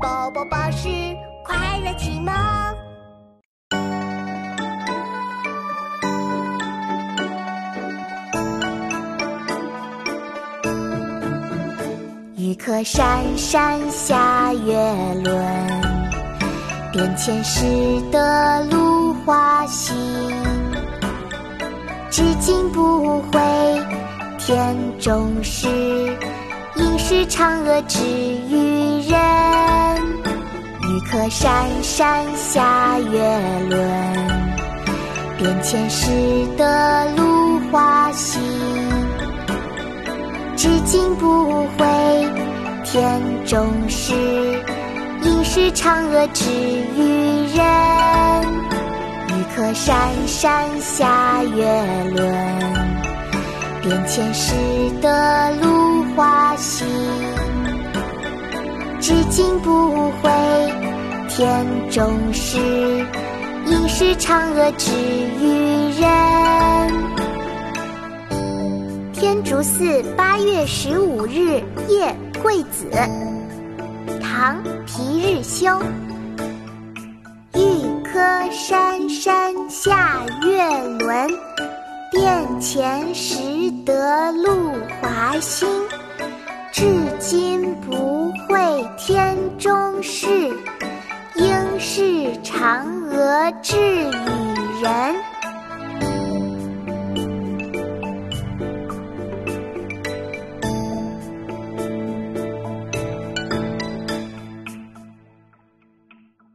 宝宝巴士快乐启蒙。玉客山山下月轮，殿前拾得芦花心。至今不悔天中事，应是嫦娥只与人。山山下月轮，殿前拾得芦花心。至今不悔天中事，应是嫦娥只与人。玉客山山下月轮，殿前拾得芦花心。至今不悔天中事，应是嫦娥只与人。天竺寺八月十五日夜桂子，唐·皮日休。玉客山山下月轮，殿前拾得露华心。至今不会天中事，至于人。